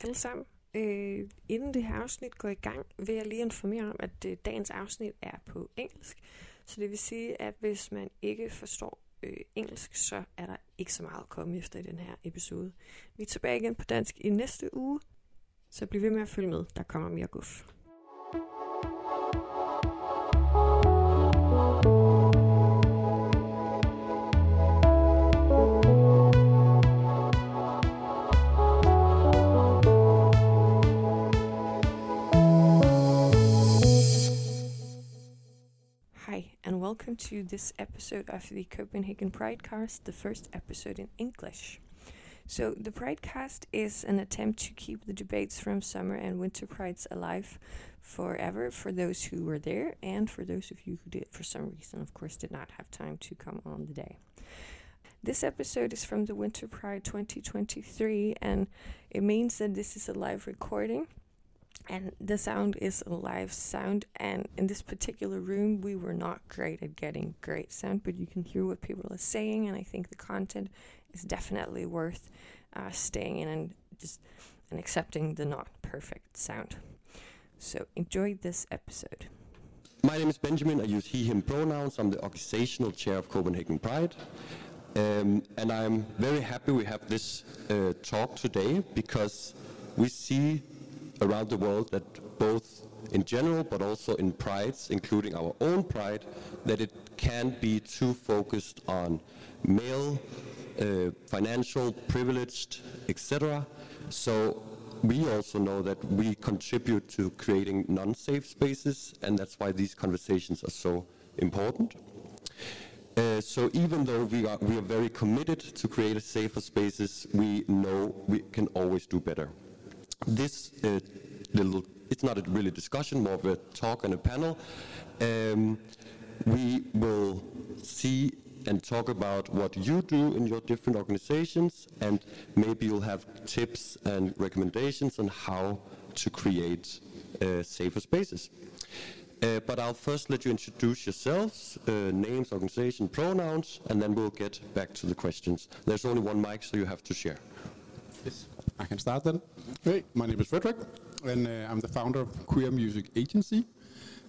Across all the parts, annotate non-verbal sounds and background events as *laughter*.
alle sammen. Øh, inden det her afsnit går i gang, vil jeg lige informere om, at øh, dagens afsnit er på engelsk. Så det vil sige, at hvis man ikke forstår øh, engelsk, så er der ikke så meget at komme efter i den her episode. Vi er tilbage igen på dansk i næste uge, så bliv ved med at følge med. Der kommer mere guf. This episode of the Copenhagen Pridecast, the first episode in English. So, the Pridecast is an attempt to keep the debates from summer and winter prides alive forever for those who were there and for those of you who did, for some reason, of course, did not have time to come on the day. This episode is from the Winter Pride 2023, and it means that this is a live recording and the sound is a live sound and in this particular room we were not great at getting great sound but you can hear what people are saying and i think the content is definitely worth uh, staying in and just and accepting the not perfect sound so enjoy this episode My name is Benjamin. I use he, him pronouns. I'm the organizational chair of Copenhagen Pride. Um, and I'm very happy we have this uh, talk today because we see around the world that both in general but also in prides, including our own pride, that it can't be too focused on male, uh, financial, privileged, etc. So we also know that we contribute to creating non-safe spaces, and that's why these conversations are so important. Uh, so even though we are, we are very committed to create safer spaces, we know we can always do better. This uh, little, it's not a really discussion, more of a talk and a panel. Um, we will see and talk about what you do in your different organizations, and maybe you'll have tips and recommendations on how to create uh, safer spaces. Uh, but I'll first let you introduce yourselves, uh, names, organization, pronouns, and then we'll get back to the questions. There's only one mic, so you have to share. Yes, I can start then. Hey, my name is Frederick, and uh, I'm the founder of Queer Music Agency,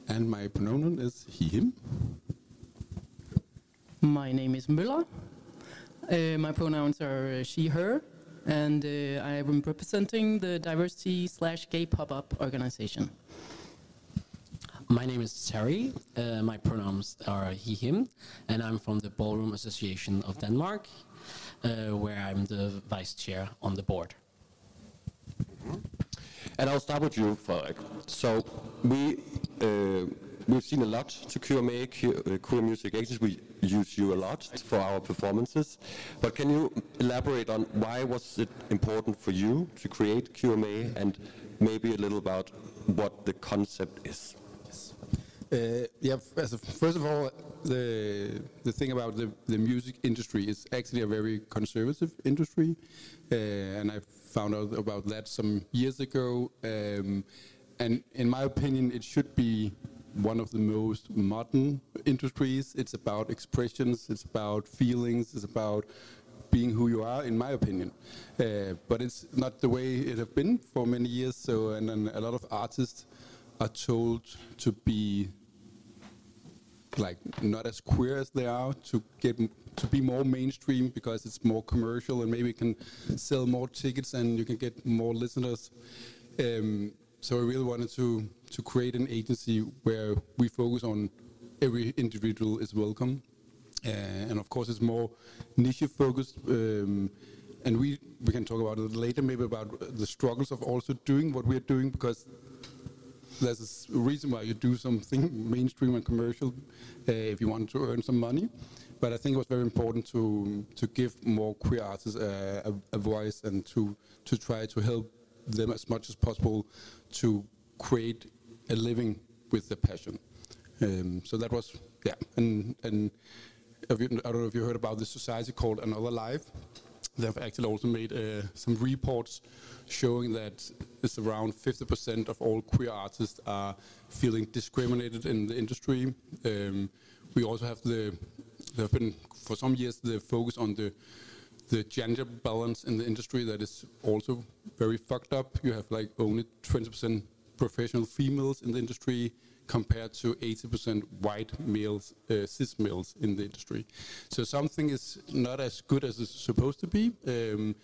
and my pronoun is he, him. My name is Müller. Uh, my pronouns are uh, she, her, and uh, I am representing the diversity slash gay pop-up organization. My name is Terry. Uh, my pronouns are he, him, and I'm from the Ballroom Association of Denmark, uh, where I'm the vice chair on the board. And I'll start with you, Frederik. So we uh, we've seen a lot to QMA, Q, uh, Queer Music Agency. We use you a lot for our performances. But can you elaborate on why was it important for you to create QMA, and maybe a little about what the concept is? Uh, yeah, first of all, the the thing about the, the music industry is actually a very conservative industry, uh, and I found out about that some years ago. Um, and in my opinion, it should be one of the most modern industries. It's about expressions, it's about feelings, it's about being who you are, in my opinion. Uh, but it's not the way it has been for many years. So, and, and a lot of artists are told to be like not as queer as they are to get to be more mainstream because it's more commercial and maybe can sell more tickets and you can get more listeners. Um, so I really wanted to to create an agency where we focus on every individual is welcome, uh, and of course it's more niche focused. Um, and we we can talk about it later, maybe about the struggles of also doing what we're doing because there's a reason why you do something *laughs* mainstream and commercial uh, if you want to earn some money. But I think it was very important to to give more queer artists uh, a, a voice and to to try to help them as much as possible to create a living with their passion. Um, so that was yeah, and and you, I don't know if you heard about this society called Another Life. They've actually also made uh, some reports showing that it's around 50% of all queer artists are feeling discriminated in the industry. Um, we also have the there have been for some years the focus on the the gender balance in the industry that is also very fucked up. You have like only 20% professional females in the industry compared to 80% white males, uh, cis males in the industry. So something is not as good as it's supposed to be. Um,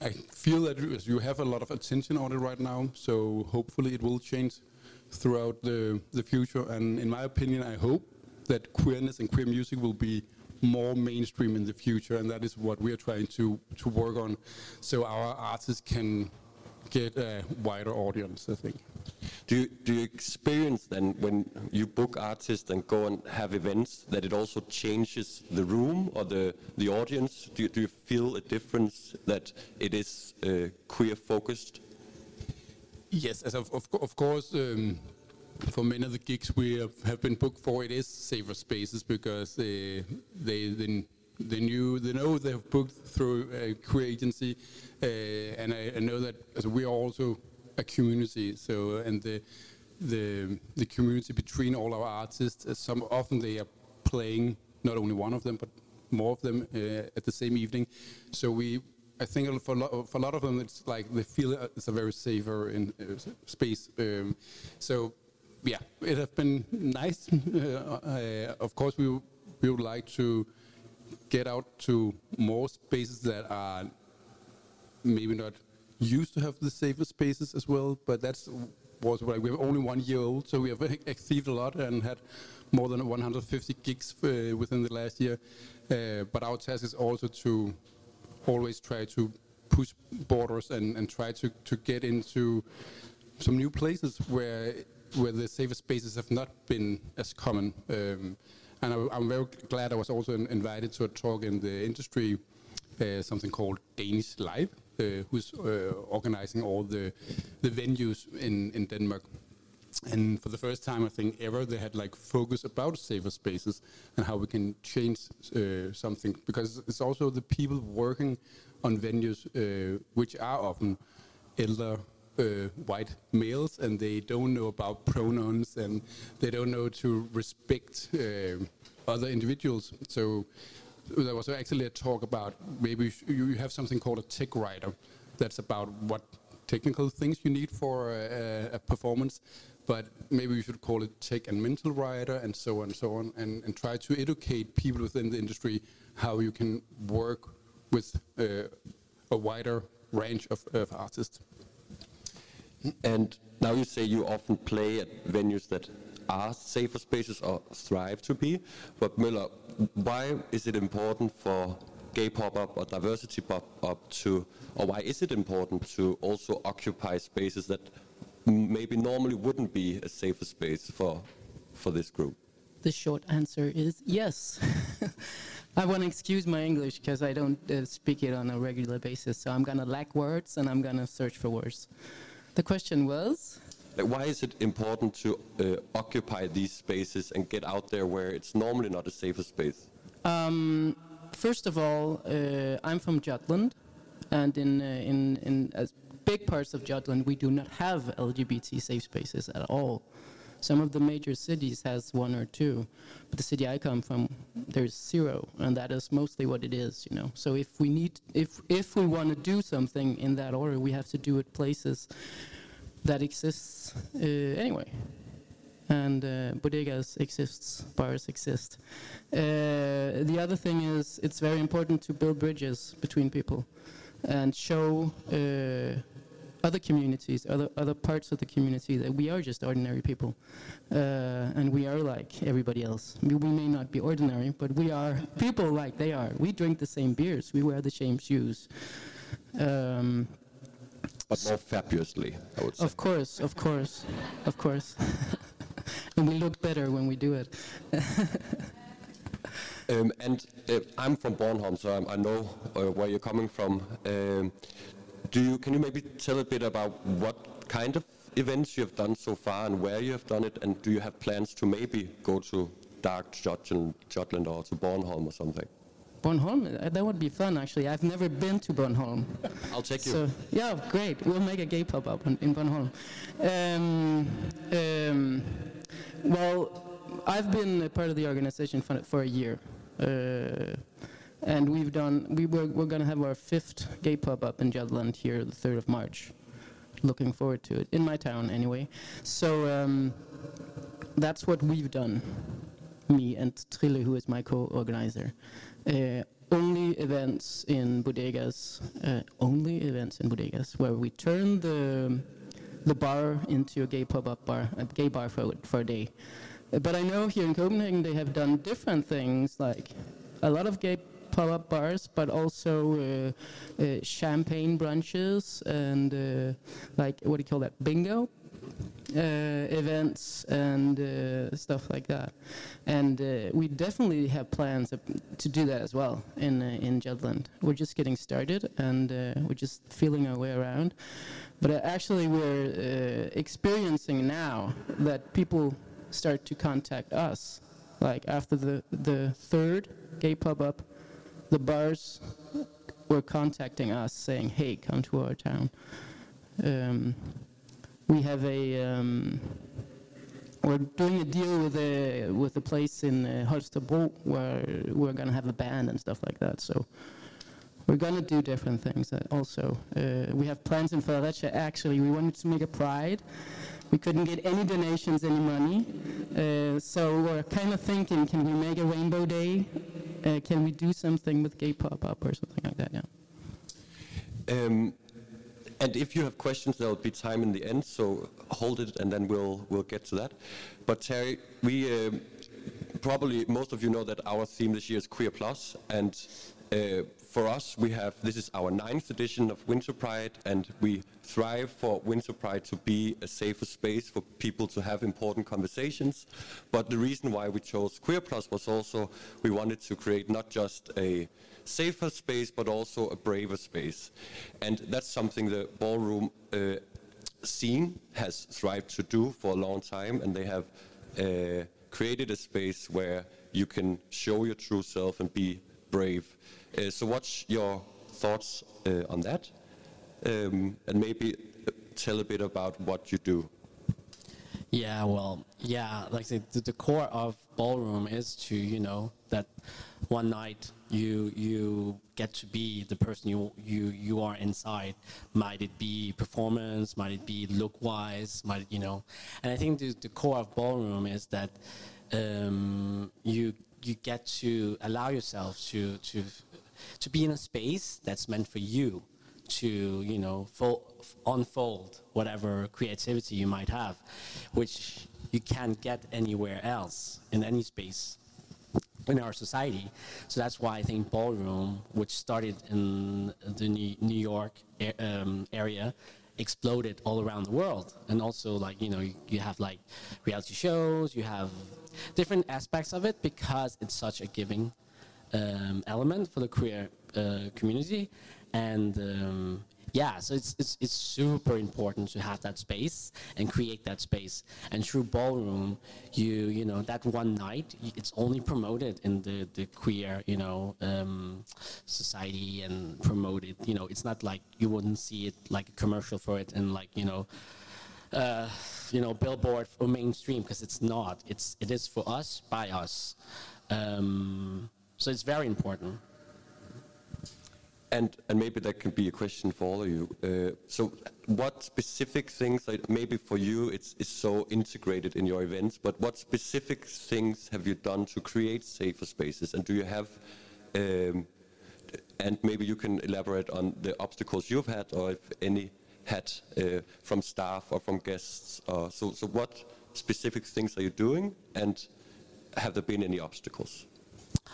I feel that you- have a lot of attention on it right now, so hopefully it will change throughout the, the future. And in my opinion, I hope that queerness and queer music will be more mainstream in the future, and that is what we are trying to, to work on, so our artists can get a wider audience, I think. Do you, do you experience then when you book artists and go and have events that it also changes the room or the, the audience? Do you, do you feel a difference that it is uh, queer focused? Yes, as of, of, of course, um, for many of the gigs we have, have been booked for, it is safer spaces because they they they, they knew they know they have booked through a queer agency, uh, and I, I know that we are also a community. So and the the the community between all our artists, uh, some often they are playing not only one of them but more of them uh, at the same evening. So we I think for a, lot, for a lot of them, it's like they feel it's a very safer in uh, space. Um, so, yeah, it has been nice. *laughs* Uh, of course, we we would like to get out to more spaces that are maybe not used to have the safer spaces as well. But that's was like we're only one year old, so we have *laughs* achieved a lot and had more than 150 gigs uh, within the last year. Uh, but our task is also to always try to push borders and, and try to, to get into some new places where where the safer spaces have not been as common. Um, and I, am very glad I was also in, invited to a talk in the industry, uh, something called Danish Live, uh, who's uh, organizing all the the venues in, in Denmark. And for the first time, I think ever, they had like focus about safer spaces and how we can change uh, something because it's also the people working on venues uh, which are often elder uh, white males and they don't know about pronouns and they don't know to respect uh, other individuals. So there was actually a talk about maybe you have something called a tech rider that's about what technical things you need for a, a performance but maybe we should call it tech and mental rider and so on and so on and, and try to educate people within the industry how you can work with uh, a wider range of, of artists. And now you say you often play at venues that are safer spaces or strive to be, but Müller, why is it important for gay pop-up or diversity pop-up to, or why is it important to also occupy spaces that maybe normally wouldn't be a safer space for for this group? The short answer is yes. *laughs* I want to excuse my English because I don't uh, speak it on a regular basis, so I'm gonna lack words and I'm gonna search for words. The question was. Like, why is it important to uh, occupy these spaces and get out there where it's normally not a safer space? Um, first of all, uh, I'm from Jutland, and in uh, in in big parts of Jutland, we do not have LGBT safe spaces at all. Some of the major cities has one or two, but the city I come from, there's zero, and that is mostly what it is, you know. So if we need, if if we want to do something in that order, we have to do it places that exists uh, anyway. And uh, bodegas exists, bars exist. Uh, the other thing is, it's very important to build bridges between people and show uh, other communities, other other parts of the community that we are just ordinary people, uh, and we are like everybody else. We, we, may not be ordinary, but we are people like they are. We drink the same beers, we wear the same shoes. Um, but more fabulously, I would say. Of course, of course, of course. *laughs* and we look better when we do it. *laughs* Um, and uh, I'm from Bornholm, so I'm, i know uh, where you're coming from. Um, do you, can you maybe tell a bit about what kind of events you have done so far and where you have done it, and do you have plans to maybe go to Dark Jutland, Jutland or to Bornholm or something? Bornholm, uh, that would be fun actually. I've never been to Bornholm. I'll take you. So, yeah, great. We'll make a gay pop up in Bornholm. Um, um, well, I've been a part of the organization for, for a year. Uh, and we've done. We were we're going to have our fifth gay pub up in Jutland here the third of March. Looking forward to it in my town anyway. So um, that's what we've done. Me and Trille, who is my co-organizer. Uh, only events in bodegas. Uh, only events in bodegas where we turn the the bar into a gay pub-up bar, a gay bar for for a day. But I know here in Copenhagen they have done different things, like a lot of gay pub-up bars, but also uh, uh, champagne brunches and uh, like what do you call that? Bingo uh, events and uh, stuff like that. And uh, we definitely have plans to do that as well in in Jutland. We're just getting started and we're just feeling our way around. But actually, we're experiencing now that people start to contact us. Like after the the third gay pub up, the bars were contacting us saying, "Hey, come to our town." Um, we have a um, we're doing a deal with a with a place in uh, Holstebro where we're gonna have a band and stuff like that. So we're gonna do different things. Uh, also, uh, we have plans in Fredericia. Actually, we wanted to make a pride. We couldn't get any donations, any money. Uh, so we're kind of thinking, can we make a rainbow day? Uh, can we do something with gay pop up or something like that? Yeah. Um, and if you have questions, there will be time in the end, so hold it, and then we'll we'll get to that. But Terry, we um, probably most of you know that our theme this year is Queer Plus, and uh, for us, we have this is our ninth edition of Winter Pride, and we thrive for Winter Pride to be a safer space for people to have important conversations. But the reason why we chose Queer Plus was also we wanted to create not just a safer space, but also a braver space. And that's something the ballroom uh, scene has thrived to do for a long time, and they have uh, created a space where you can show your true self and be brave. Uh, so, what's your thoughts uh, on that? Um, and maybe uh, tell a bit about what you do. Yeah, well, yeah, like the, the, the core of ballroom is to, you know, that one night you you get to be the person you you you are inside. Might it be performance, might it be look wise, might it, you know. And I think the, the core of ballroom is that um, you you get to allow yourself to to to be in a space that's meant for you to you know fo- unfold whatever creativity you might have which you can't get anywhere else in any space in our society. So that's why i think ballroom which started in the new york um, area exploded all around the world. And also like you know you have like reality shows you have different aspects of it because it's such a giving um, element for the queer uh, community, and um, yeah, so it's, it's it's super important to have that space and create that space. And through ballroom, you you know that one night it's only promoted in the the queer you know um, society and promoted. You know, it's not like you wouldn't see it like a commercial for it and like you know uh, you know, billboard or mainstream because it's not. It's it is for us by us. Um, so it's very important. And, and maybe that can be a question for all of you. Uh, so, what specific things, like maybe for you it's, it's so integrated in your events, but what specific things have you done to create safer spaces? And do you have, um, and maybe you can elaborate on the obstacles you've had, or if any had uh, from staff or from guests. Or so, so, what specific things are you doing, and have there been any obstacles?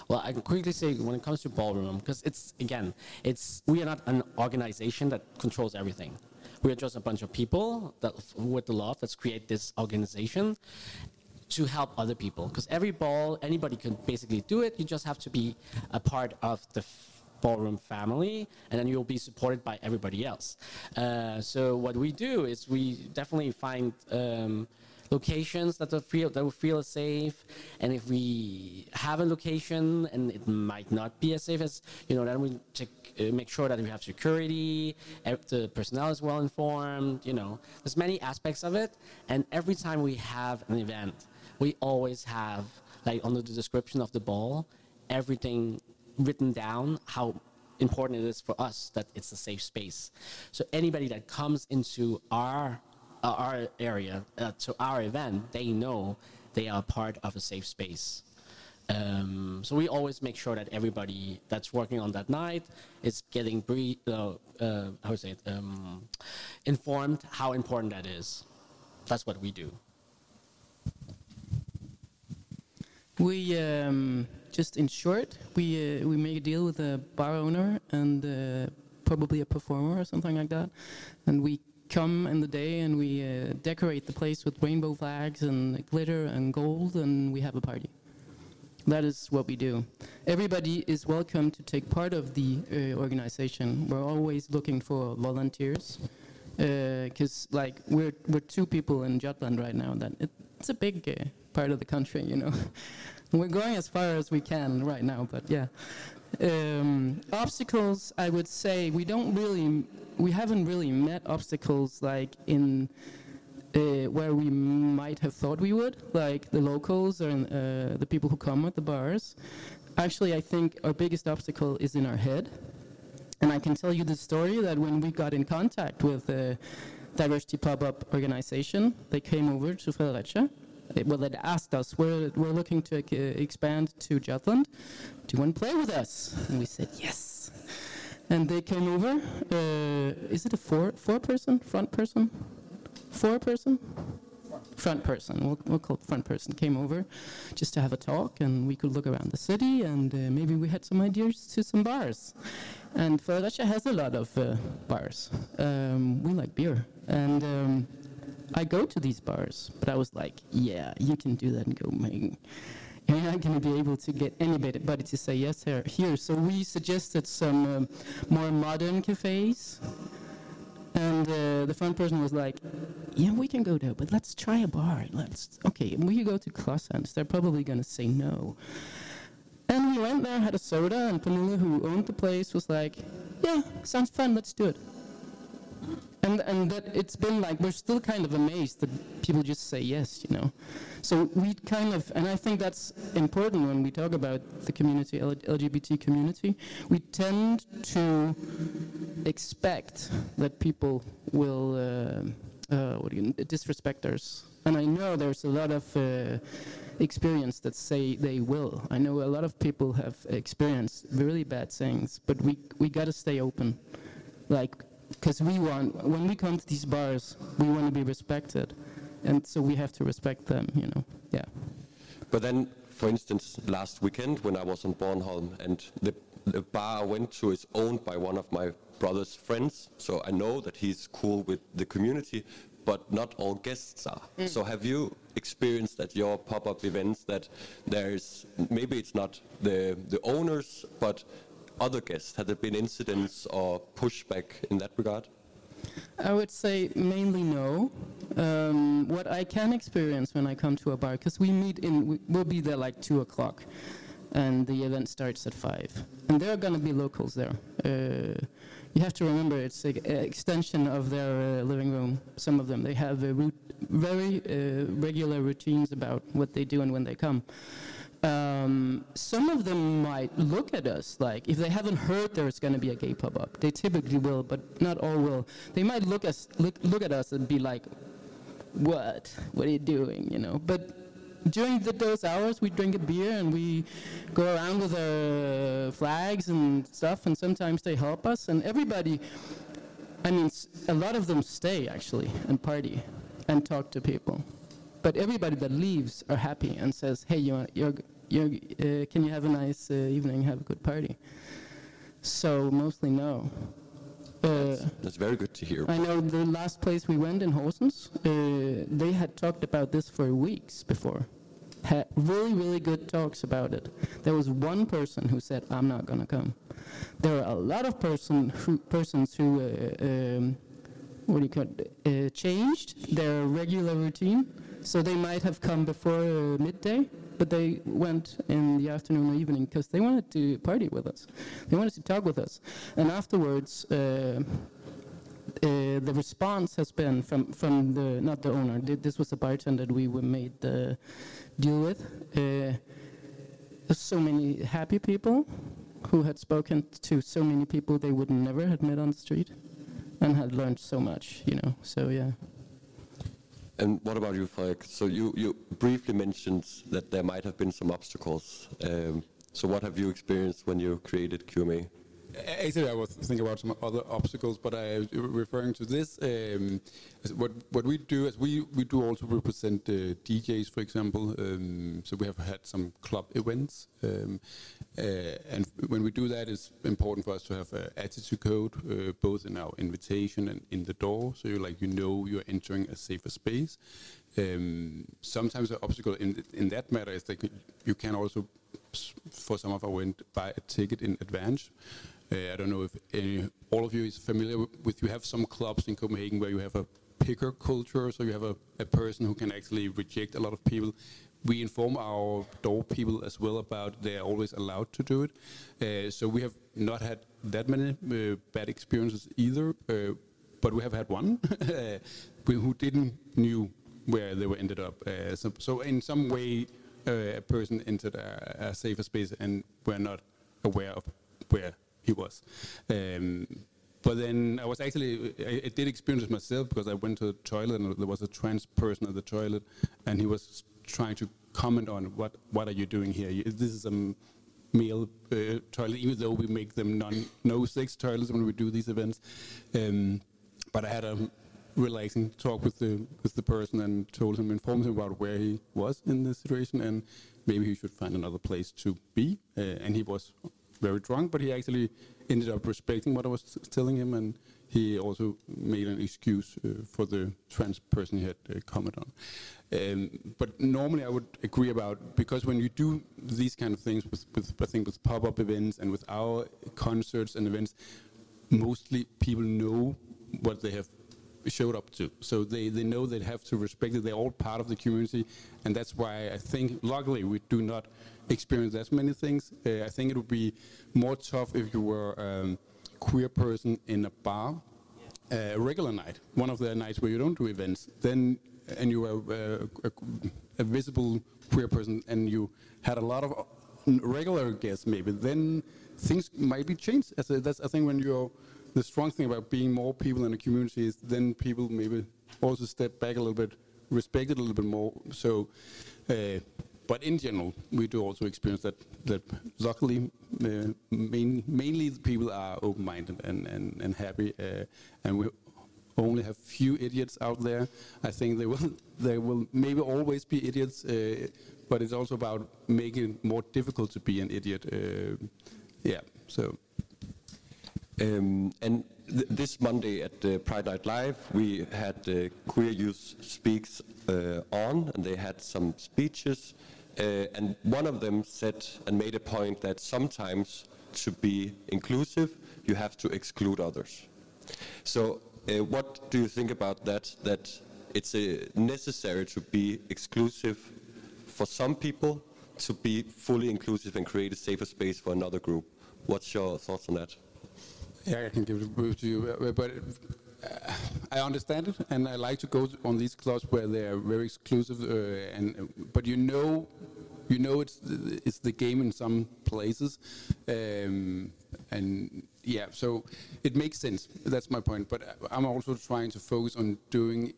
Well, I can quickly say when it comes to ballroom, because it's again, it's we are not an organization that controls everything. We are just a bunch of people that, with the love, that's create this organization to help other people. Because every ball, anybody can basically do it. You just have to be a part of the ballroom family, and then you'll be supported by everybody else. Uh, so what we do is we definitely find. Um, locations that will feel that will feel safe. And if we have a location and it might not be as safe as you know then we check uh, make sure that we have security the personnel is well informed you know. There's many aspects of it. And every time we have an event we always have like under the description of the ball everything written down how important it is for us that it's a safe space. So anybody that comes into our our area uh, to our event, they know they are part of a safe space. Um, so we always make sure that everybody that's working on that night is getting bre- uh, uh, how say it, um, informed how important that is. That's what we do. We um, just in short, we uh, we make a deal with a bar owner and uh, probably a performer or something like that, and we come in the day and we uh, decorate the place with rainbow flags and glitter and gold, and we have a party. That is what we do. Everybody is welcome to take part of the uh, organization. We're always looking for volunteers because, like, we're we're two people in Jutland right now. That it, it's a big uh, part of the country, you know. *laughs* we're going as far as we can right now, but yeah. Um, obstacles, I would say, we don't really, we haven't really met obstacles like in uh, where we might have thought we would, like the locals or uh, the people who come at the bars. Actually, I think our biggest obstacle is in our head. And I can tell you the story that when we got in contact with the Diversity Pop-Up organization, they came over to Fredericia. Well, they asked us, we're, we're looking to expand to Jutland. Do you want to play with us? And we said, yes. And they came over. Uh, is it a four, four person, front person? four person? Front person, we'll, we'll call it front person, came over just to have a talk and we could look around the city and uh, maybe we had some ideas to some bars. And Fredericia has a lot of uh, bars. Um, we like beer. And um, I go to these bars, but I was like, yeah, you can do that in Copenhagen. You're not going to be able to get anybody to say yes here. here. So we suggested some um, more modern cafes and uh, the front person was like, "Yeah, we can go there, but let's try a bar. Let's okay. We go to Klossans. They're probably gonna say no." And we went there, had a soda, and Pernille, who owned the place, was like, "Yeah, sounds fun. Let's do it." And and that it's been like we're still kind of amazed that people just say yes, you know. So we kind of, and I think that's important when we talk about the community, LGBT community. We tend to expect that people will uh, uh, what do you, disrespect us. And I know there's a lot of uh, experience that say they will. I know a lot of people have experienced really bad things, but we we got to stay open, like because we want when we come to these bars, we want to be respected and so we have to respect them, you know. Yeah. But then, for instance, last weekend when I was on Bornholm and the, the bar I went to is owned by one of my brother's friends, so I know that he's cool with the community, but not all guests are. Mm. So have you experienced at your pop-up events that there's maybe it's not the the owners, but other guests? Had there been incidents or pushback in that regard? I would say mainly no. Um, what I can experience when I come to a bar, because we meet in, we, will be there like 2 o'clock, and the event starts at 5. And there are going to be locals there. Uh, you have to remember it's an extension of their uh, living room. Some of them, they have very uh, regular routines about what they do and when they come um, some of them might look at us like if they haven't heard there's going to be a gay pop-up they typically will but not all will. They might look us look, look at us and be like what? What are you doing? You know? But during the, those hours we drink a beer and we go around with our flags and stuff and sometimes they help us and everybody i mean a lot of them stay actually and party and talk to people but everybody that leaves are happy and says, "Hey, you're, you're, you're, uh, can you have a nice uh, evening, have a good party?" So mostly no. Uh, that's, that's, very good to hear. I know the last place we went in Horsens, uh, they had talked about this for weeks before. Had really, really good talks about it. There was one person who said, "I'm not going to come." There are a lot of person who, persons who, uh, um, what do you call it, uh, changed their regular routine so they might have come before uh, midday, but they went in the afternoon or evening because they wanted to party with us. They wanted to talk with us. And afterwards, uh, uh, the response has been from, from the, not the owner, this was a bartender we were made the deal with. Uh, so many happy people who had spoken to so many people they would never have met on the street, and had learned so much. You know, so yeah. And what about you, Falk? So you, you briefly mentioned that there might have been some obstacles. Um, so what have you experienced when you created QMA? Actually, I was thinking about some other obstacles, but I referring to this. Um, what what we do is we we do also represent uh, DJs, for example. Um, so we have had some club events, um, uh, and when we do that, it's important for us to have an attitude code, uh, both in our invitation and in the door. So you like you know you're entering a safer space. Um, sometimes the obstacle in in that matter is that you can also, for some of our event, buy a ticket in advance. Uh, I don't know if any, all of you is familiar with, you have some clubs in Copenhagen where you have a picker culture, so you have a, a person who can actually reject a lot of people. We inform our door people as well about they're always allowed to do it. Uh, so we have not had that many uh, bad experiences either, uh, but we have had one *laughs* who didn't knew where they were ended up. Uh, so, so, in some way, uh, a person entered a, a safer space and were not aware of where he was. Um, but then I was actually, I, I, did experience it myself because I went to the toilet and there was a trans person at the toilet and he was trying to comment on what, what are you doing here? This is a male uh, toilet, even though we make them non, no sex toilets when we do these events. Um, but I had a relaxing talk with the, with the person and told him, informed him about where he was in the situation and maybe he should find another place to be. Uh, and he was very drunk, but he actually ended up respecting what I was telling him, and he also made an excuse uh, for the trans person he had uh, commented on. Um, but normally, I would agree about because when you do these kind of things with, with I think with pop-up events and with our concerts and events, mostly people know what they have showed up to. So they, they know they have to respect it. They're all part of the community. And that's why I think, luckily, we do not experience as many things. Uh, I think it would be more tough if you were a um, queer person in a bar, uh, a regular night, one of the nights where you don't do events, then and you were uh, a, a, visible queer person and you had a lot of uh, regular guests maybe, then things might be changed. As a, that's I think when you're the strong thing about being more people in a community is then people maybe also step back a little bit, respect it a little bit more. So. Uh, but in general, we do also experience that, that luckily, uh, main, mainly people are open-minded and, and, and happy, uh, and we only have few idiots out there. I think there will, *laughs* there will maybe always be idiots, uh, but it's also about making it more difficult to be an idiot. Uh, yeah, so. Um, and th this Monday at uh, Pride Night Live, we had uh, Queer Youth Speaks uh, on, and they had some speeches. Uh, and one of them said and made a point that sometimes to be inclusive, you have to exclude others. So, uh, what do you think about that? That it's uh, necessary to be exclusive for some people to be fully inclusive and create a safer space for another group. What's your thoughts on that? Yeah, I can give it to you, but uh, I understand it, and I like to go on these clubs where they are very exclusive. Uh, and but you know, you know it's it's the game in some places, um, and yeah, so it makes sense. That's my point. But I'm also trying to focus on doing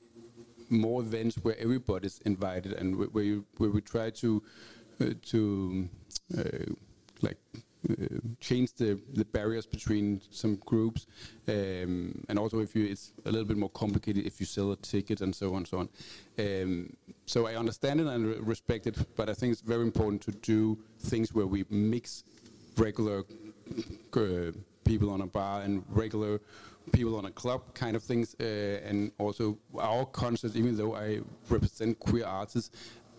more events where everybody's invited and where you, where we try to uh, to uh, like change the, the barriers between some groups, um, and also if you, it's a little bit more complicated if you sell a ticket and so on and so on. Um, so I understand it and respect it, but I think it's very important to do things where we mix regular uh, people on a bar and regular people on a club kind of things, uh, and also our concerts. Even though I represent queer artists,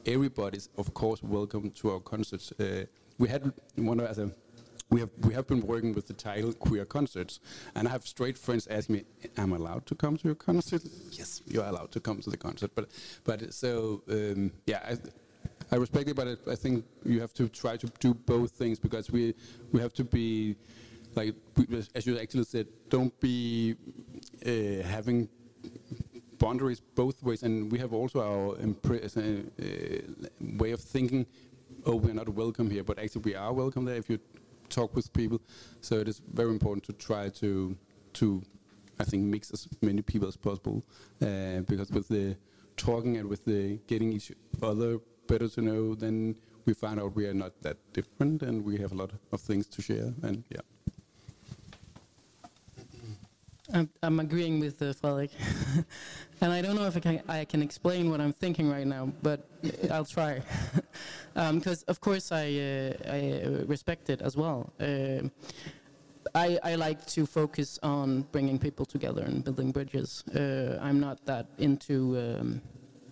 everybody's of course welcome to our concerts. Uh, we had one as a we have we have been working with the title queer concerts and i have straight friends ask me am i allowed to come to your concert? Yes you're allowed to come to the concert. But but so um, yeah I, I respect it but I, I think you have to try to do both things because we we have to be like as you actually said don't be uh, having boundaries both ways. And we have also our uh, way of thinking oh we're not welcome here but actually we are welcome there if you talk with people. So it is very important to try to to I think mix as many people as possible uh, because with the talking and with the getting each other better to know, then we find out we are not that different and we have a lot of things to share. And yeah. I'm, agreeing with uh, *laughs* Frederik, and I don't know if I can, I can explain what I'm thinking right now, but I'll try. *laughs* Because um, of course I, uh, I respect it as well. Uh, I, I, like to focus on bringing people together and building bridges. Uh, I'm not that into um,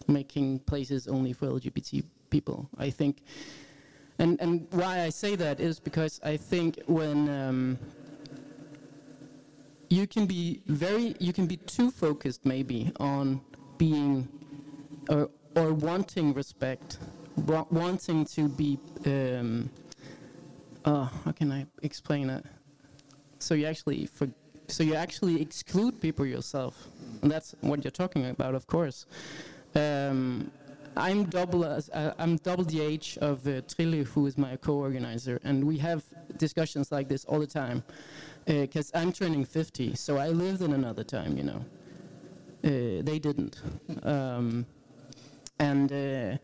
making places only for LGBT people. I think, and and why I say that is because I think when um, you can be very, you can be too focused maybe on being or or wanting respect, wanting to be. Um, uh, how can I explain it? So you actually for, so you actually exclude people yourself, and that's what you're talking about, of course. Um, I'm double as uh, I'm double the age of uh, who is my co-organizer, and we have discussions like this all the time. Because uh, I'm turning 50, so I lived in another time, you know. Uh, they didn't, um, and uh,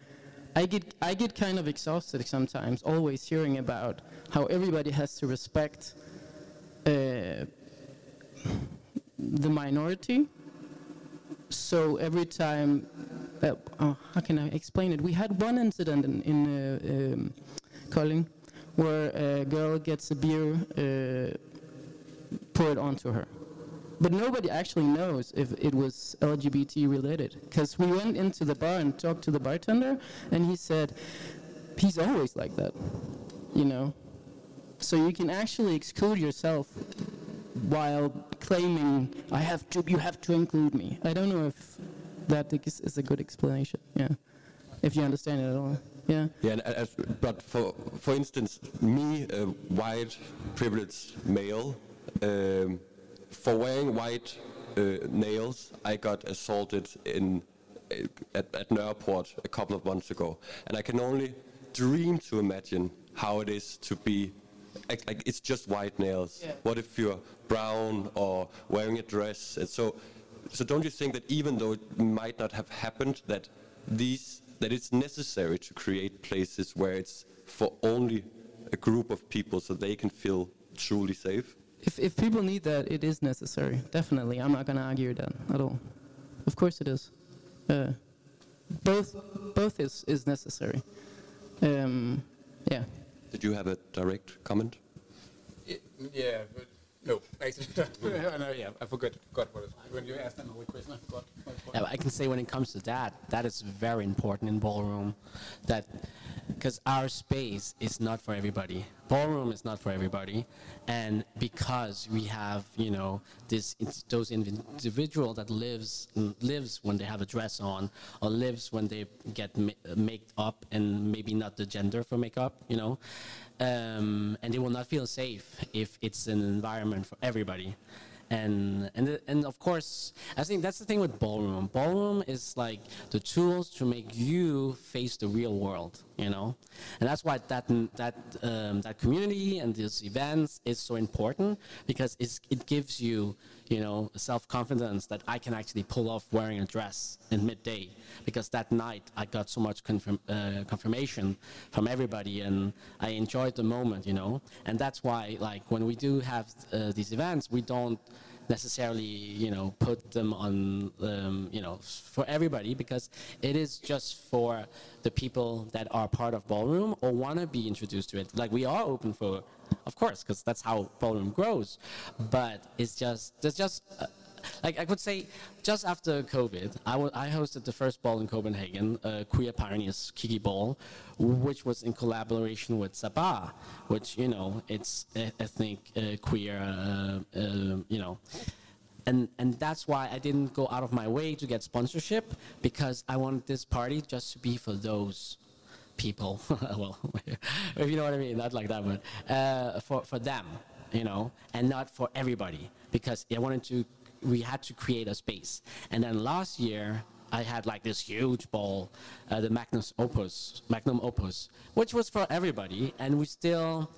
I get I get kind of exhausted sometimes, always hearing about how everybody has to respect uh, the minority. So every time uh, oh, how can I explain it? We had one incident in, in uh, um, where a girl gets a beer uh, poured onto her. But nobody actually knows if it was LGBT related. Because we went into the bar and talked to the bartender, and he said, he's always like that, you know? So you can actually exclude yourself while claiming, I have to, you have to include me. I don't know if that is, a good explanation. Yeah, if you understand it at all. Yeah. Yeah, uh, but for for instance, me, a white, privileged male, um, for wearing white uh, nails, I got assaulted in uh, at, at Nørreport a couple of months ago, and I can only dream to imagine how it is to be like, like it's just white nails. Yeah. What if you're brown or wearing a dress? And so so don't you think that even though it might not have happened, that these that it's necessary to create places where it's for only a group of people so they can feel truly safe? If, if people need that, it is necessary. Definitely, I'm not going to argue that at all. Of course, it is. Uh, both both is is necessary. Um, yeah. Did you have a direct comment? It, yeah, no, actually, *laughs* no, yeah, I forgot, forgot what it, when you asked another question, I forgot. Yeah, I can say when it comes to that, that is very important in ballroom, that because our space is not for everybody. Ballroom is not for everybody, and because we have, you know, this those individual that lives lives when they have a dress on, or lives when they get ma made up and maybe not the gender for makeup, you know, um, and they will not feel safe if it's an environment for everybody. And and and of course, I think that's the thing with ballroom. Ballroom is like the tools to make you face the real world, you know, and that's why that that um, that community and these events is so important because it gives you you know, self-confidence that I can actually pull off wearing a dress in midday because that night I got so much confirm, uh, confirmation from everybody and I enjoyed the moment, you know. And that's why, like, when we do have uh, these events, we don't necessarily, you know, put them on, um, you know, for everybody because it is just for the people that are part of ballroom or want to be introduced to it. Like we are open for, of course, because that's how ballroom grows. But it's just, there's just. Uh, like I could say, just after COVID, I, hosted the first ball in Copenhagen, uh, Queer Pioneers Kiki Ball, which was in collaboration with Sabaah, which you know it's ethnic uh, queer, uh, uh, you know. And, and that's why I didn't go out of my way to get sponsorship because I wanted this party just to be for those people. *laughs* well, *laughs* if you know what I mean, not like that, but uh, for, for them, you know, and not for everybody because I wanted to we had to create a space. And then last year, I had like this huge ball, uh, the Magnus Opus, Magnum Opus, which was for everybody, and we still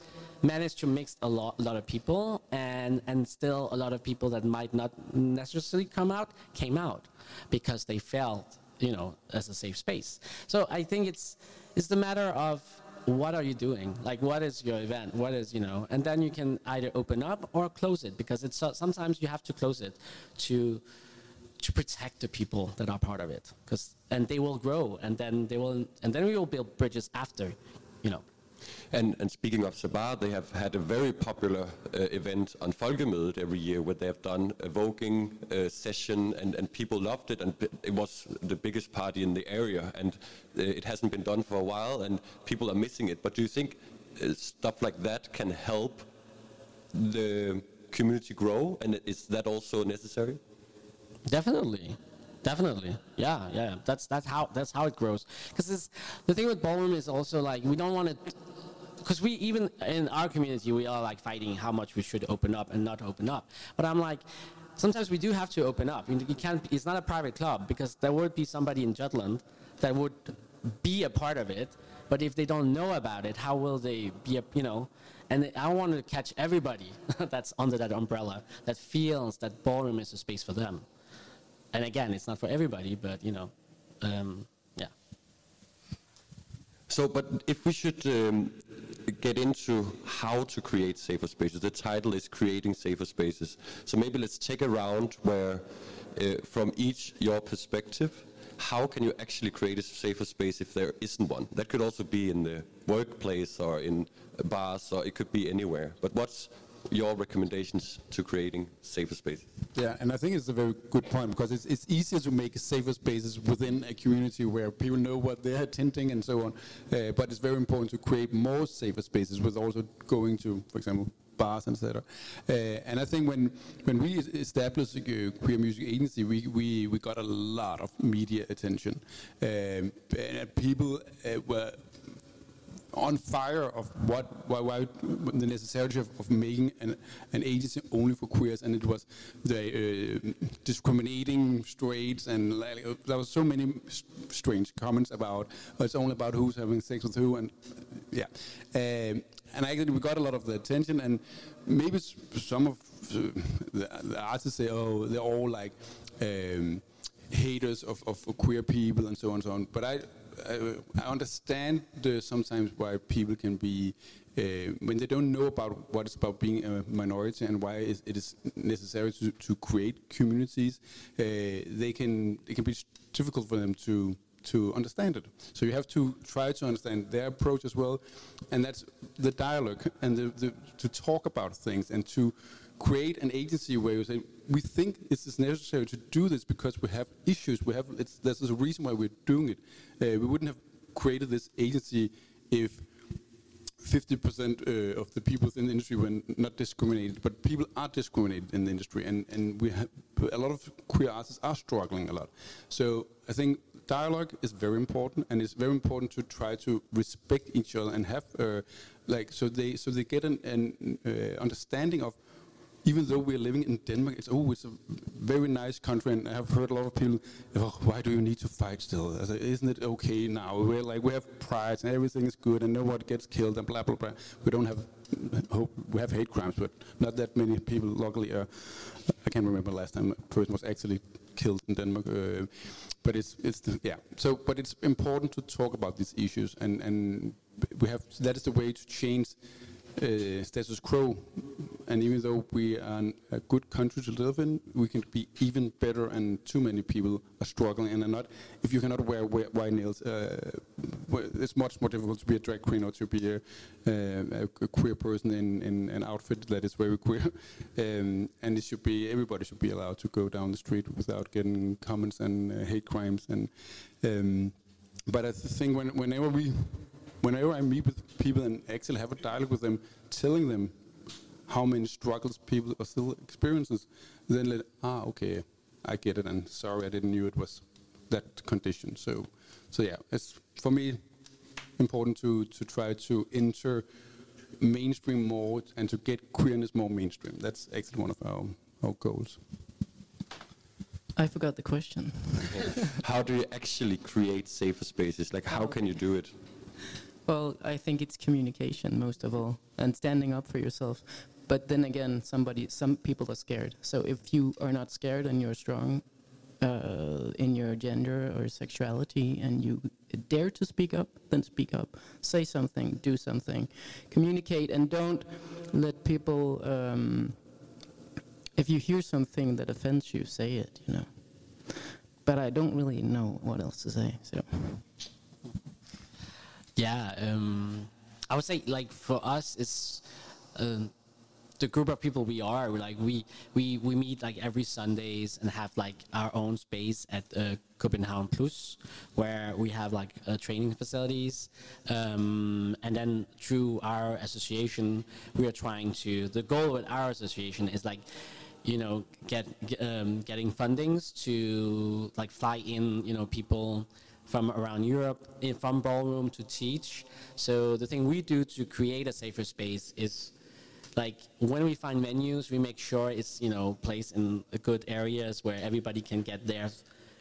managed to mix a lot, lot of people, and and still a lot of people that might not necessarily come out came out because they felt, you know, as a safe space. So I think it's it's the matter of what are you doing? Like, what is your event? What is, you know, and then you can either open up or close it because it's sometimes you have to close it to to protect the people that are part of it because and they will grow and then they will and then we will build bridges after, you know. And, and speaking of Sabaah, they have had a very popular uh, event on Folkemødet every year where they have done a voguing uh, session and, and people loved it and it was the biggest party in the area and uh, it hasn't been done for a while and people are missing it. But do you think uh, stuff like that can help the community grow and is that also necessary? Definitely. Definitely, yeah, yeah. That's that's how that's how it grows. Because the thing with ballroom is also like we don't want to because we even in our community we are like fighting how much we should open up and not open up. But I'm like, sometimes we do have to open up. You can't. It's not a private club because there would be somebody in Jutland that would be a part of it. But if they don't know about it, how will they be? A, you know. And I want to catch everybody *laughs* that's under that umbrella that feels that ballroom is a space for them. And again, it's not for everybody, but you know, um, yeah. So, but if we should um, get into how to create safer spaces. The title is Creating Safer Spaces. So maybe let's take a round where, uh, from each your perspective, how can you actually create a safer space if there isn't one? That could also be in the workplace or in bars or it could be anywhere. But what's your recommendations to creating safer spaces? Yeah, and I think it's a very good point because it's, it's easier to make safer spaces within a community where people know what they're attending and so on. Uh, but it's very important to create more safer spaces with also going to, for example, bars, etc. Uh, and I think when when we established a queer music agency, we, we, we got a lot of media attention. Um, and people uh, were on fire of what why, why the necessity of, of making an, an, agency only for queers, and it was the uh, discriminating straights, and there was so many strange comments about it's only about who's having sex with who, and yeah, um, and actually we got a lot of the attention, and maybe some of the, the artists say, oh, they're all like. Um, haters of, of queer people and so on and so on. But I, I, understand sometimes why people can be uh, when they don't know about what it's about being a minority and why it is necessary to, to create communities, uh, they can it can be difficult for them to to understand it. So you have to try to understand their approach as well, and that's the dialogue and the, the, to talk about things and to create an agency where you say we think it is necessary to do this because we have issues. We have there's a reason why we're doing it. Uh, we wouldn't have created this agency if 50% uh, of the people within the industry were not discriminated, but people are discriminated in the industry, and, and we have a lot of queer artists are struggling a lot. So I think dialogue is very important, and it's very important to try to respect each other and have uh, like so they so they get an, an uh, understanding of even though we're living in Denmark, it's oh, it's a very nice country, and I've heard a lot of people, oh, why do you need to fight still? Isn't it okay now? We're like we have pride and everything is good, and nobody gets killed and blah blah blah. We don't have hope. We have hate crimes, but not that many people. Luckily, uh, I can't remember last time a person was actually killed in Denmark. Uh, but it's it's the, yeah. So, but it's important to talk about these issues, and and we have that is the way to change uh, status quo. And even though we are a good country to live in, we can be even better. And too many people are struggling and are not. If you cannot wear white nails, uh, it's much more difficult to be a drag queen or to be a, uh, a queer person in, in, an outfit that is very queer. *laughs* um, and it should be everybody should be allowed to go down the street without getting comments and uh, hate crimes. And um, but I think when, whenever we whenever I meet with people and actually have a dialogue with them, telling them how many struggles people are still experiencing, then let, ah, okay, I get it, and sorry, I didn't knew it was that condition. So, so yeah, it's for me important to to try to enter mainstream more and to get queerness more mainstream. That's actually one of our our goals. I forgot the question. *laughs* how do you actually create safer spaces? Like, how can you do it? Well, I think it's communication most of all, and standing up for yourself. But then again, somebody, some people are scared. So if you are not scared and you're strong uh, in your gender or sexuality, and you dare to speak up, then speak up. Say something, do something, communicate, and don't let people. Um, if you hear something that offends you, say it. You know. But I don't really know what else to say. So. Yeah, um, I would say like for us, it's uh, the group of people we are. Like we we we meet like every Sundays and have like our own space at uh, Copenhagen Plus, where we have like uh, training facilities, um, and then through our association, we are trying to. The goal with our association is like you know get, um, getting fundings to like fly in you know people from around Europe from ballroom to teach. So the thing we do to create a safer space is like when we find venues, we make sure it's you know placed in good areas where everybody can get there,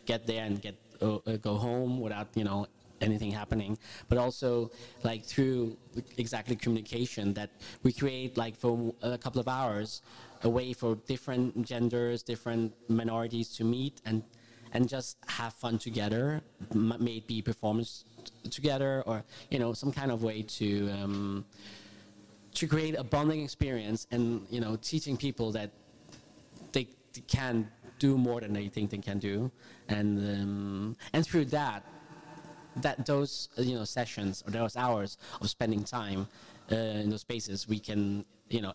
get there and get uh, uh, go home without you know anything happening. But also like through exactly communication that we create like for a couple of hours a way for different genders, different minorities to meet and and just have fun together, maybe performance together, or you know some kind of way to um, to create a bonding experience, and you know teaching people that they, they can do more than they think they can do, and um, and through that that those you know sessions or those hours of spending time uh, in those spaces, we can you know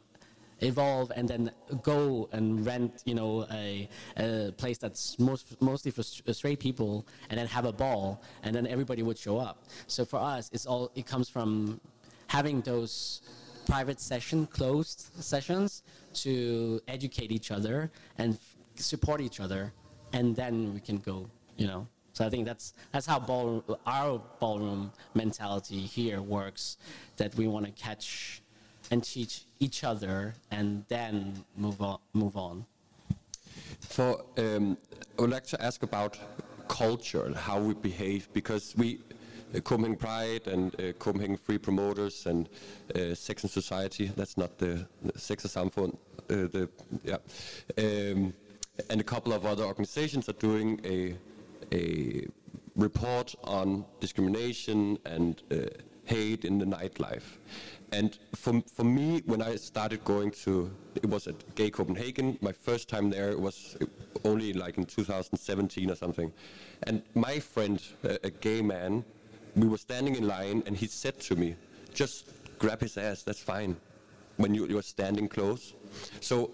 evolve and then go and rent, you know, a, a place that's most, mostly for straight people and then have a ball and then everybody would show up. So for us, it's all, it comes from having those private session, closed sessions to educate each other and support each other and then we can go, you know. So I think that's that's how ball, our ballroom mentality here works. That we want to catch and teach each other and then move on. Move on. For um, I would like to ask about culture and how we behave because we uh, Pride and uh, Copenhagen Free Promoters and uh, Sex and Society. That's not the, the Sex Samfund. Uh, the yeah, um, and a couple of other organizations are doing a a report on discrimination and uh, hate in the nightlife. And for, for me, when I started going to, it was at Gay Copenhagen, my first time there was only like in 2017 or something. And my friend, a, a gay man, we were standing in line and he said to me, just grab his ass, that's fine, when you, you're standing close. So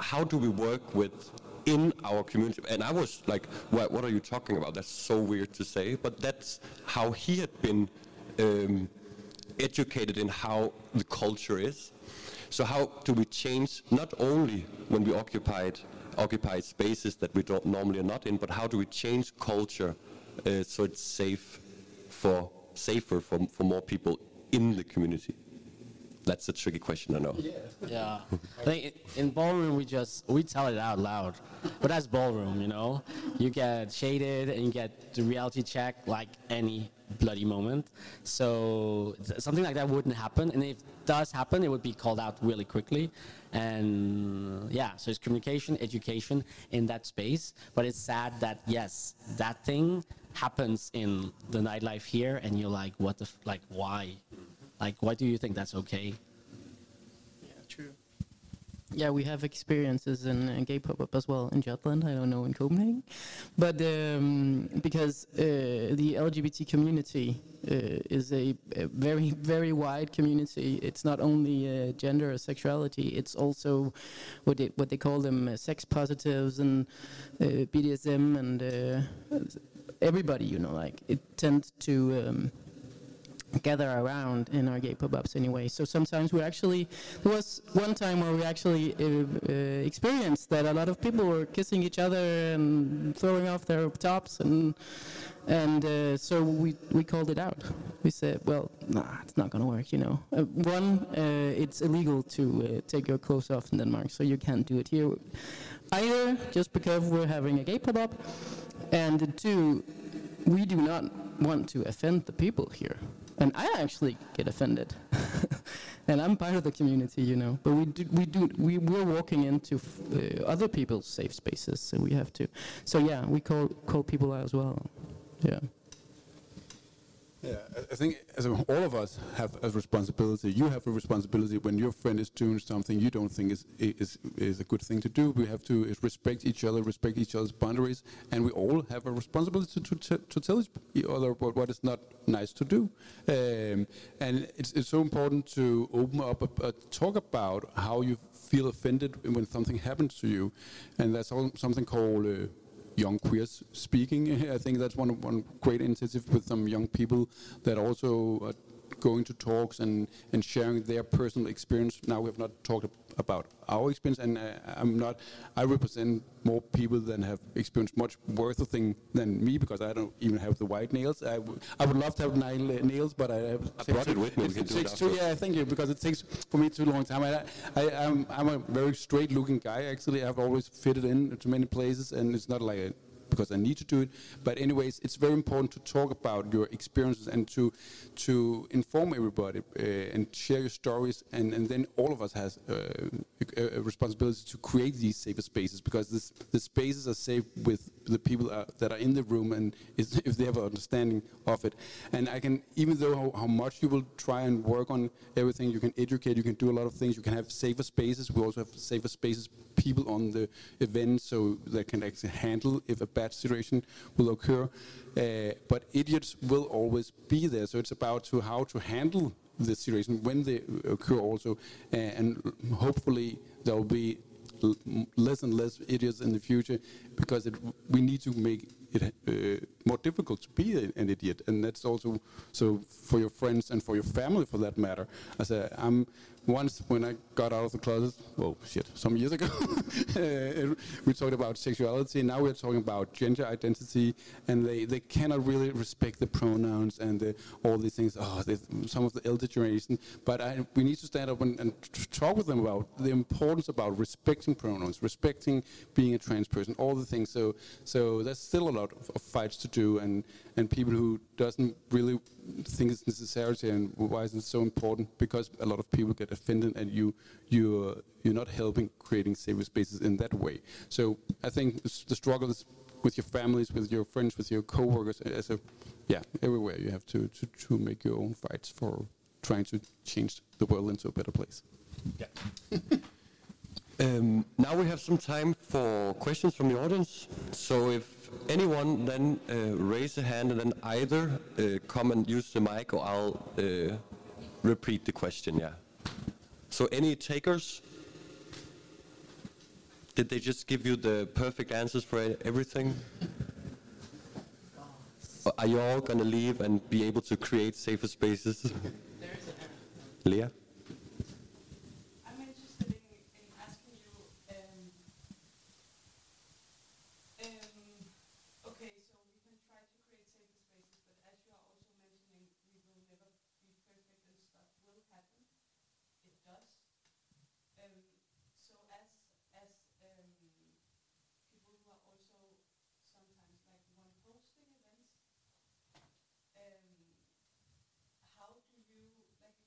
how do we work with in our community. And I was like, what, what, are you talking about? That's so weird to say. But that's how he had been um, educated in how the culture is. So how do we change not only when we occupied occupy spaces that we don't normally are not in, but how do we change culture uh, so it's safe for safer for, for more people in the community? That's a tricky question, I know. Yeah. yeah. I think in ballroom we just we tell it out loud, but that's ballroom, you know. You get shaded and you get the reality check like any bloody moment. So something like that wouldn't happen, and if it does happen, it would be called out really quickly. And yeah, so it's communication, education in that space. But it's sad that yes, that thing happens in the nightlife here, and you're like, what the f- like why? Like, why do you think that's okay? Yeah, true. Yeah, we have experiences in, in gay pop-up as well in Jutland. I don't know in Copenhagen, but um, because uh, the LGBT community uh, is a, a, very very wide community. It's not only uh, gender or sexuality. It's also what they, what they call them uh, sex positives and uh, BDSM and uh, everybody. You know, like it tends to. Um, gather around in our gay pop-ups anyway. So sometimes we actually, there was one time where we actually uh, uh, experienced that a lot of people were kissing each other and throwing off their tops and and uh, so we, we called it out. We said, well, nah, it's not to work, you know. Uh, one, uh, it's illegal to take your clothes off in Denmark, so you can't do it here. either just because we're having a gay pop-up, and two, we do not want to offend the people here. And I actually get offended. *laughs* and I'm part of the community, you know. But we do, we do, we, we're walking into uh, other people's safe spaces, so we have to. So yeah, we call, call people out as well. Yeah. Yeah, I- think all of us have a responsibility. You have a responsibility when your friend is doing something you don't think is is is a good thing to do. We have to respect each other, respect each other's boundaries, and we all have a responsibility to to, to tell each other what, what is not nice to do. Um, and it's it's so important to open up, a, a talk about how you feel offended when something happens to you, and that's all, something called. Uh, young queers speaking. *laughs* I think that's one one great initiative with some young people that also are going to talks and, and sharing their personal experience. Now we have not talked about our experience, and uh, I'm not. I represent more people than have experienced much worse thing than me because I don't even have the white nails. I, w- I would love to have nail, nails, but I have. I brought it with me, It, it do it takes too, yeah, thank you because it takes for me too long time. I, I, I'm, I'm a very straight-looking guy. Actually, I've always fitted in to many places, and it's not like a, because I need to do it. But anyways, it's very important to talk about your experiences and to to inform everybody uh, and share your stories. And, and then all of us has uh, a, a responsibility to create these safer spaces because this, the spaces are safe with the people are, that are in the room and *laughs* if they have an understanding of it. And I can, even though how, how much you will try and work on everything, you can educate, you can do a lot of things. You can have safer spaces. We also have safer spaces people on the event so they can actually handle if a bad situation will occur. Uh, but idiots will always be there. So it's about to how to handle the situation when they occur also, uh, and hopefully there will be less and less idiots in the future because it, we need to make it uh, more difficult to be an idiot, and that's also so for your friends and for your family, for that matter. I said, I'm once when I got out of the closet, oh shit, some years ago, *laughs* we talked about sexuality. Now we're talking about gender identity, and they, they cannot really respect the pronouns and the, all these things. Oh, they, some of the elder generation. But I, we need to stand up and, and talk with them about the importance about respecting pronouns, respecting being a trans person, all the things. So so there's still a lot of, of fights to do, and and people who doesn't really think it's necessary and why is it so important? Because a lot of people get offended and you you uh, you're not helping creating safer spaces in that way. So i think the struggle is with your families with your friends with your coworkers as a yeah everywhere you have to to, to make your own fights for trying to change the world into a better place *laughs* Um, now we have some time for questions from the audience. So if anyone then uh, raise a hand and then either uh, come and use the mic or I'll uh, repeat the question, yeah. So any takers? Did they just give you the perfect answers for everything? Or Are you all going to leave and be able to create safer spaces? Leah? I'm interested in, in asking you, um, um, okay, so we can try to create safer spaces, but as you are also mentioning, we will never be perfect and stuff will happen. It does. Um, so as, as, um, people who are also sometimes like one hosting events, um, how do you, like,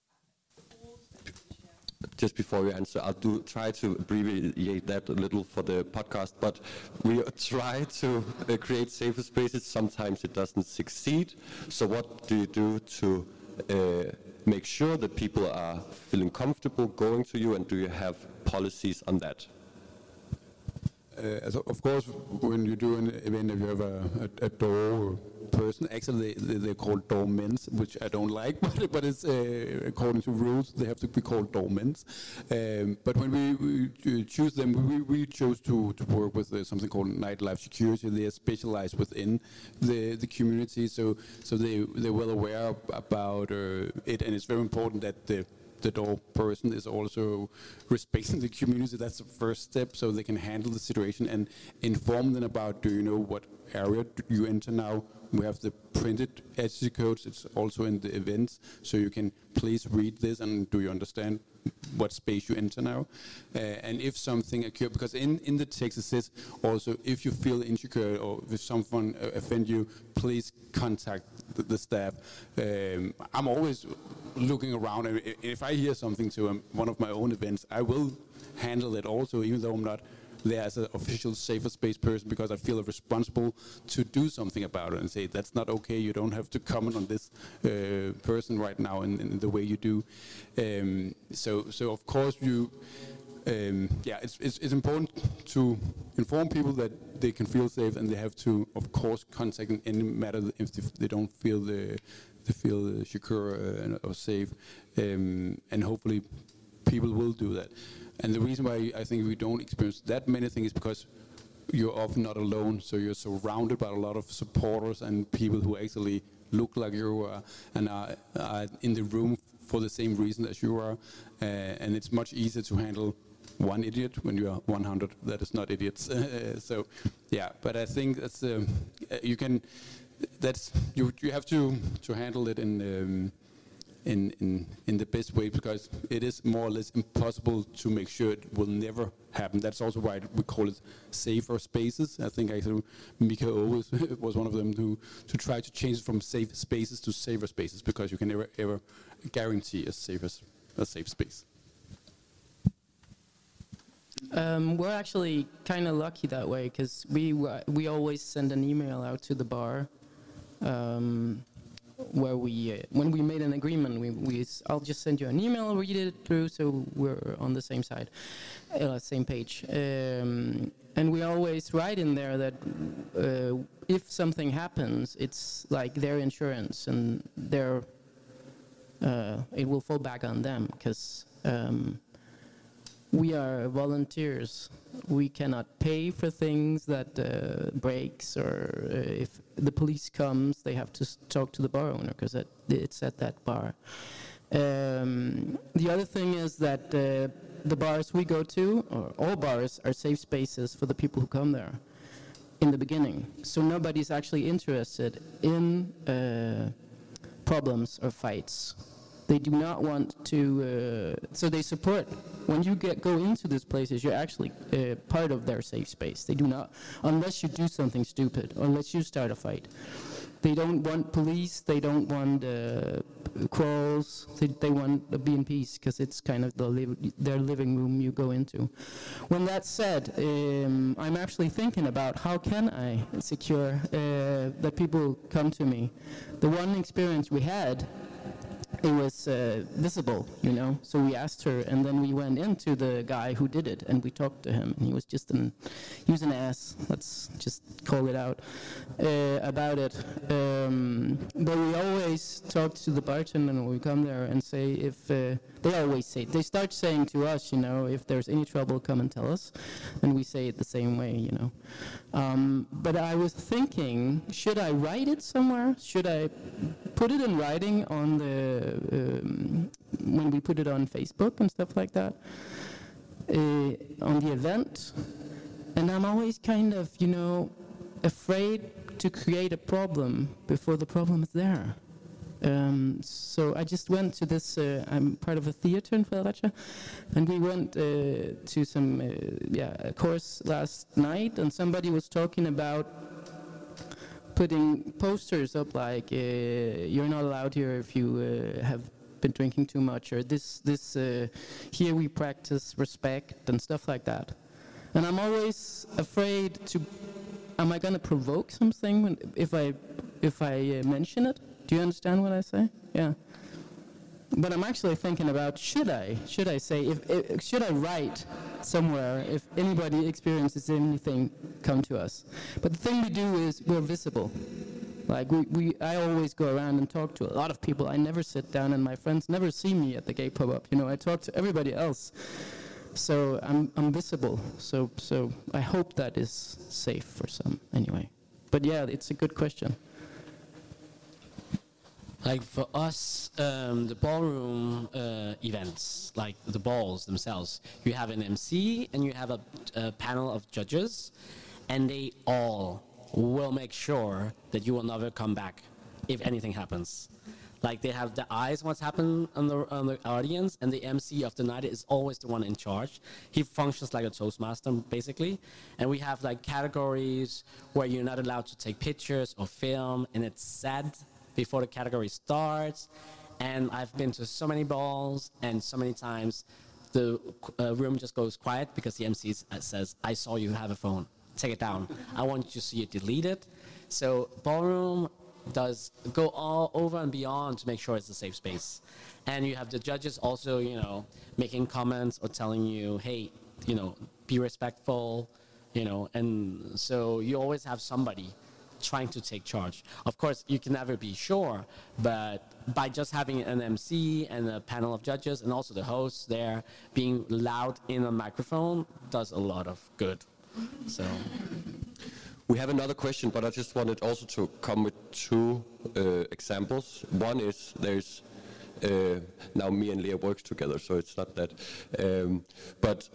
uh, rules that you share? Just before you answer, I'll do try to abbreviate that a little for the podcast. But we try to uh, create safer spaces. Sometimes it doesn't succeed. So what do you do to uh, make sure that people are feeling comfortable going to you, and do you have policies on that? Uh, so of course, when you do an event, if you have a, a, a door person, actually they, they, they're called doormen, which I don't like, *laughs* but, but it's uh, according to rules, they have to be called doormen. Um, but when we, we choose them, we, we chose to, to work with uh, something called nightlife security. They are specialized within the, the community, so so they they're well aware about uh, it, and it's very important that the the door person is also respecting the community. That's the first step, so they can handle the situation and inform them about. Do you know what area you enter now? We have the printed HTTP codes. It's also in the events, so you can please read this and do you understand what space you enter now. Uh, and if something occurs, because in, in the text it says also, if you feel insecure or if someone uh, offend you, please contact the, the staff. Um, I'm always looking around, and if I hear something to um, one of my own events, I will handle it also, even though I'm not there as an official safer space person because I feel responsible to do something about it and say that's not okay. You don't have to comment on this uh, person right now in, in the way you do. Um, so, so of course you. Um, yeah, it's, it's, it's important to inform people that they can feel safe, and they have to, of course, contact in any matter if they don't feel the, they feel secure uh, or safe, um, and hopefully people will do that. And the reason why I think we don't experience that many things is because you're often not alone, so you're surrounded by a lot of supporters and people who actually look like you are and are, are in the room for the same reason as you are. Uh, and it's much easier to handle one idiot when you are 100 that is not idiots. *laughs* so, yeah, but I think that's um, you can. That's you. You have to to handle it in. Um, in, in, in the best way because it is more or less impossible to make sure it will never happen. That's also why we call it safer spaces. I think I actually Mika always *laughs* was one of them to, to try to change it from safe spaces to safer spaces because you can never ever guarantee a safer s- a safe space. Um, we're actually kind of lucky that way because we we always send an email out to the bar, um, where we uh, when we made an agreement, we, we I'll just send you an email, read it through, so we're on the same side, uh, same page. Um, and we always write in there that uh, if something happens, it's like their insurance and their uh, it will fall back on them because. Um, we are volunteers. We cannot pay for things that uh, breaks, or uh, if the police comes, they have to talk to the bar owner because it's at that bar. Um, the other thing is that uh, the bars we go to, or all bars, are safe spaces for the people who come there in the beginning. So nobody's actually interested in uh, problems or fights. They do not want to, uh, so they support. When you get go into these places, you're actually uh, part of their safe space. They do not, unless you do something stupid, unless you start a fight. They don't want police. They don't want uh, quarrels. They, they want to be in peace because it's kind of the liv- their living room you go into. When that's said, um, I'm actually thinking about how can I secure uh, that people come to me. The one experience we had it was uh, visible, you know. So we asked her, and then we went into the guy who did it, and we talked to him, and he was just an, he was an ass. Let's just call it out uh, about it. Um, but we always talk to the bartender when we come there and say if uh, they always say they start saying to us, you know, if there's any trouble, come and tell us, and we say it the same way, you know. Um, but I was thinking, should I write it somewhere? Should I put it in writing on the um, when we put it on Facebook and stuff like that uh, on the event? And I'm always kind of, you know, afraid to create a problem before the problem is there. Um, so I just went to this. Uh, I'm part of a theater in Fredericia, and we went uh, to some uh, yeah a course last night, and somebody was talking about putting posters up like uh, "You're not allowed here if you uh, have been drinking too much," or "This this uh, here we practice respect" and stuff like that. And I'm always afraid to. Am I going to provoke something when, if I if I mention it? Do you understand what I say? Yeah. But I'm actually thinking about should I should I say if, if should I write somewhere if anybody experiences anything come to us. But the thing we do is we're visible. Like we, we I always go around and talk to a lot of people. I never sit down and my friends never see me at the gay pop-up. You know, I talk to everybody else. So I'm I'm visible. So so I hope that is safe for some anyway. But yeah, it's a good question. Like for us, um, the ballroom uh, events, like the balls themselves, you have an MC and you have a, a panel of judges, and they all will make sure that you will never come back if anything happens. Like they have the eyes what's happened on the on the audience, and the MC of the night is always the one in charge. He functions like a toastmaster basically, and we have like categories where you're not allowed to take pictures or film, and it's said before the category starts. And I've been to so many balls, and so many times the uh, room just goes quiet because the MC uh, says, "I saw you have a phone. Take it down. I want you to see it deleted." So ballroom does go all over and beyond to make sure it's a safe space. And you have the judges also, you know, making comments or telling you, "Hey, you know, be respectful," you know, and so you always have somebody trying to take charge. Of course, you can never be sure, but by just having an MC and a panel of judges and also the hosts there being loud in a microphone does a lot of good. So, We have another question, but I just wanted also to come with two uh, examples. One is there's uh, now me and Leah works together, so it's not that. Um, but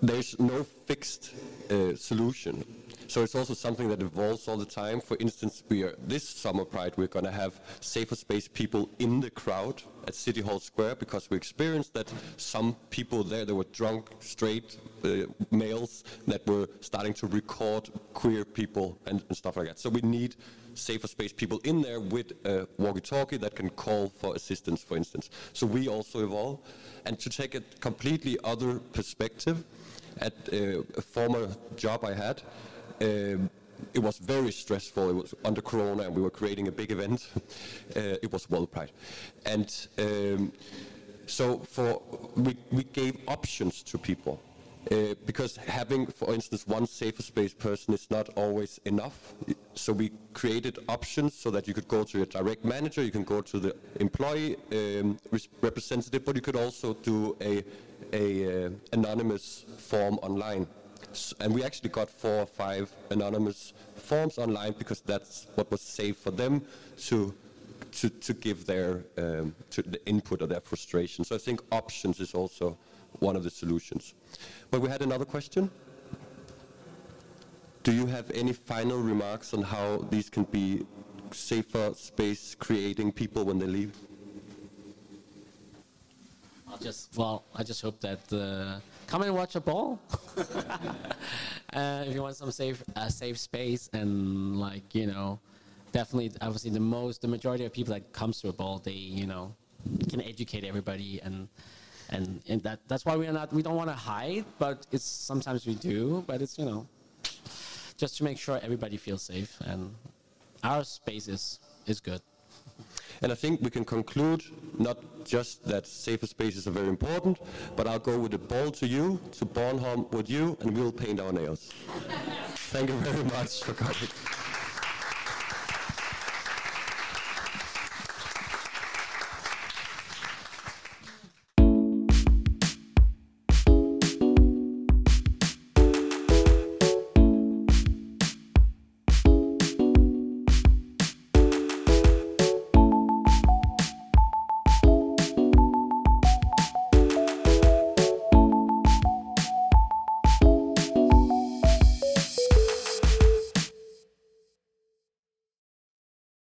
there's no fixed uh, solution. So it's also something that evolves all the time. For instance, we are this summer Pride we're going to have safer space people in the crowd at City Hall Square because we experienced that some people there there were drunk straight uh, males that were starting to record queer people and, and stuff like that. So we need safer space people in there with a walkie-talkie that can call for assistance, for instance. So we also evolve. And to take a completely other perspective, at uh, a former job I had, um, it was very stressful. It was under Corona, and we were creating a big event. *laughs* uh, it was World Pride, and um, so for we, we gave options to people. Uh, because having, for instance, one safer space person is not always enough. So we created options so that you could go to your direct manager, you can go to the employee um, representative, but you could also do a, a uh, anonymous form online. And we actually got four or five anonymous forms online because that's what was safe for them to to, to give their um, to the input of their frustration. So I think options is also one of the solutions. But we had another question. Do you have any final remarks on how these can be safer space creating people when they leave? I'll just well, I just hope that uh, come and watch a ball. *laughs* uh, if you want some safe uh, safe space and like you know, definitely obviously the most the majority of people that comes to a ball they you know can educate everybody and and and that that's why we're not we don't want to hide but it's sometimes we do but it's you know just to make sure everybody feels safe and our space is is good. And I think we can conclude not just that safer spaces are very important, but I'll go with the ball to you, to Bornholm with you, and we'll paint our nails. *laughs* Thank you very much for coming.